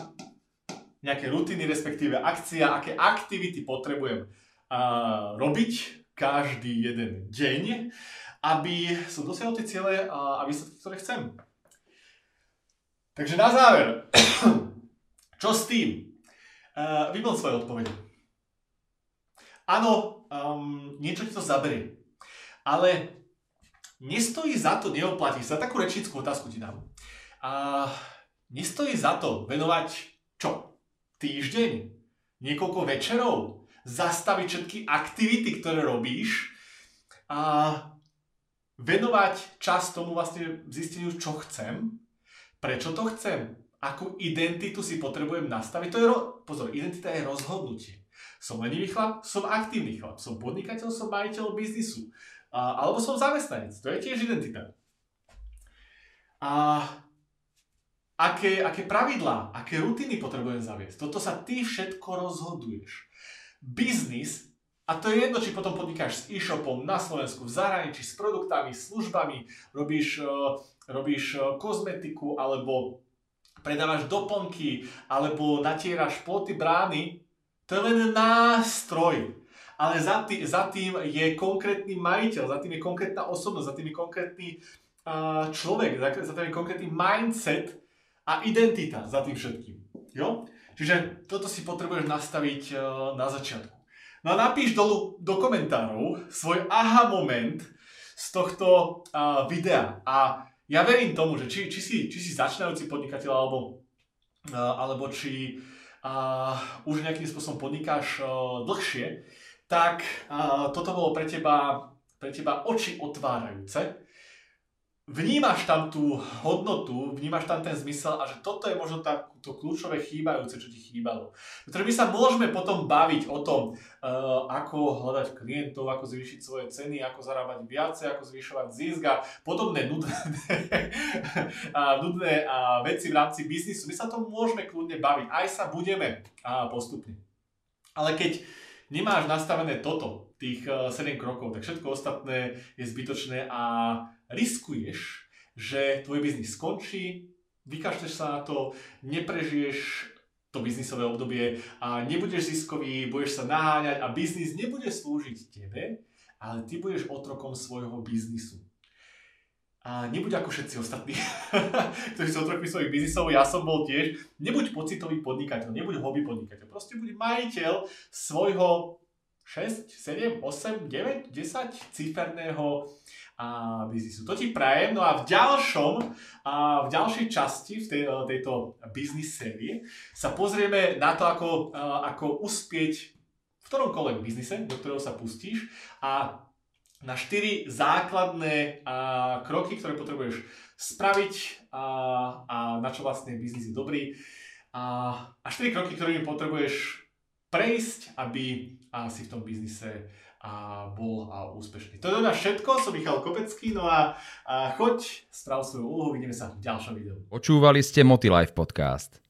nejaké rutiny, respektíve akcia, aké aktivity potrebujem uh, robiť každý jeden deň, aby som dosiahol tie ciele a výsledky, ktoré chcem. Takže na záver, <clears throat> čo s tým? Uh, vyplň svoje odpovede. Áno, um, niečo ti to zaberie. Ale nestojí za to, neoplatí sa. Takú rečnickú otázku ti dám. Uh, nestojí za to venovať? Týždeň, niekoľko večerov, zastaviť všetky aktivity, ktoré robíš a venovať čas tomu vlastne zisteniu, čo chcem, prečo to chcem, akú identitu si potrebujem nastaviť. To je, ro- pozor, identita je rozhodnutie. Som lenivý chlap, som aktívny chlap, som podnikateľ, som majiteľ biznisu. A, alebo som zamestnanec, to je tiež identita. A aké, aké pravidlá, aké rutiny potrebujem zaviesť. Toto sa ty všetko rozhoduješ. Biznis, a to je jedno, či potom podnikáš s e-shopom na Slovensku, v zahraničí, s produktami, službami, robíš, uh, robíš uh, kozmetiku, alebo predávaš doplnky, alebo natieraš ploty brány, to je len nástroj. Ale za, tý, za tým je konkrétny majiteľ, za tým je konkrétna osobnosť, za tým je konkrétny uh, človek, za, za tým je konkrétny mindset, a identita za tým všetkým. Jo? Čiže toto si potrebuješ nastaviť uh, na začiatku. No a napíš dolu do komentárov svoj aha moment z tohto uh, videa. A ja verím tomu, že či, či, si, či si začínajúci podnikateľ alebo, uh, alebo či uh, už nejakým spôsobom podnikáš uh, dlhšie, tak uh, toto bolo pre teba, pre teba oči otvárajúce vnímaš tam tú hodnotu, vnímaš tam ten zmysel a že toto je možno tá, to kľúčové chýbajúce, čo ti chýbalo. Pretože my sa môžeme potom baviť o tom, uh, ako hľadať klientov, ako zvýšiť svoje ceny, ako zarábať viacej, ako zvyšovať zisk a podobné nudné, <laughs> a nudné a veci v rámci biznisu. My sa to môžeme kľudne baviť, aj sa budeme a postupne. Ale keď nemáš nastavené toto, tých 7 eh, krokov, tak všetko ostatné je zbytočné a riskuješ, že tvoj biznis skončí, vykašleš sa na to, neprežiješ to biznisové obdobie a nebudeš ziskový, budeš sa naháňať a biznis nebude slúžiť tebe, ale ty budeš otrokom svojho biznisu. A nebuď ako všetci ostatní, <laughs> ktorí sú otrokmi svojich biznisov, ja som bol tiež. Nebuď pocitový podnikateľ, nebuď hobby podnikateľ, proste buď majiteľ svojho 6, 7, 8, 9, 10 ciferného a biznisu. To ti prajem. No a v ďalšom, a v ďalšej časti v tej, tejto biznis série sa pozrieme na to, ako, ako uspieť v ktoromkoľvek biznise, do ktorého sa pustíš a na štyri základné a, kroky, ktoré potrebuješ spraviť a, a na čo vlastne biznis je dobrý a, a štyri kroky, ktorými potrebuješ prejsť, aby a si v tom biznise a bol a úspešný. To je na všetko, som Michal Kopecký, no a, a choď, sprav svoju úlohu, vidíme sa v ďalšom videu. Počúvali ste Motilife podcast.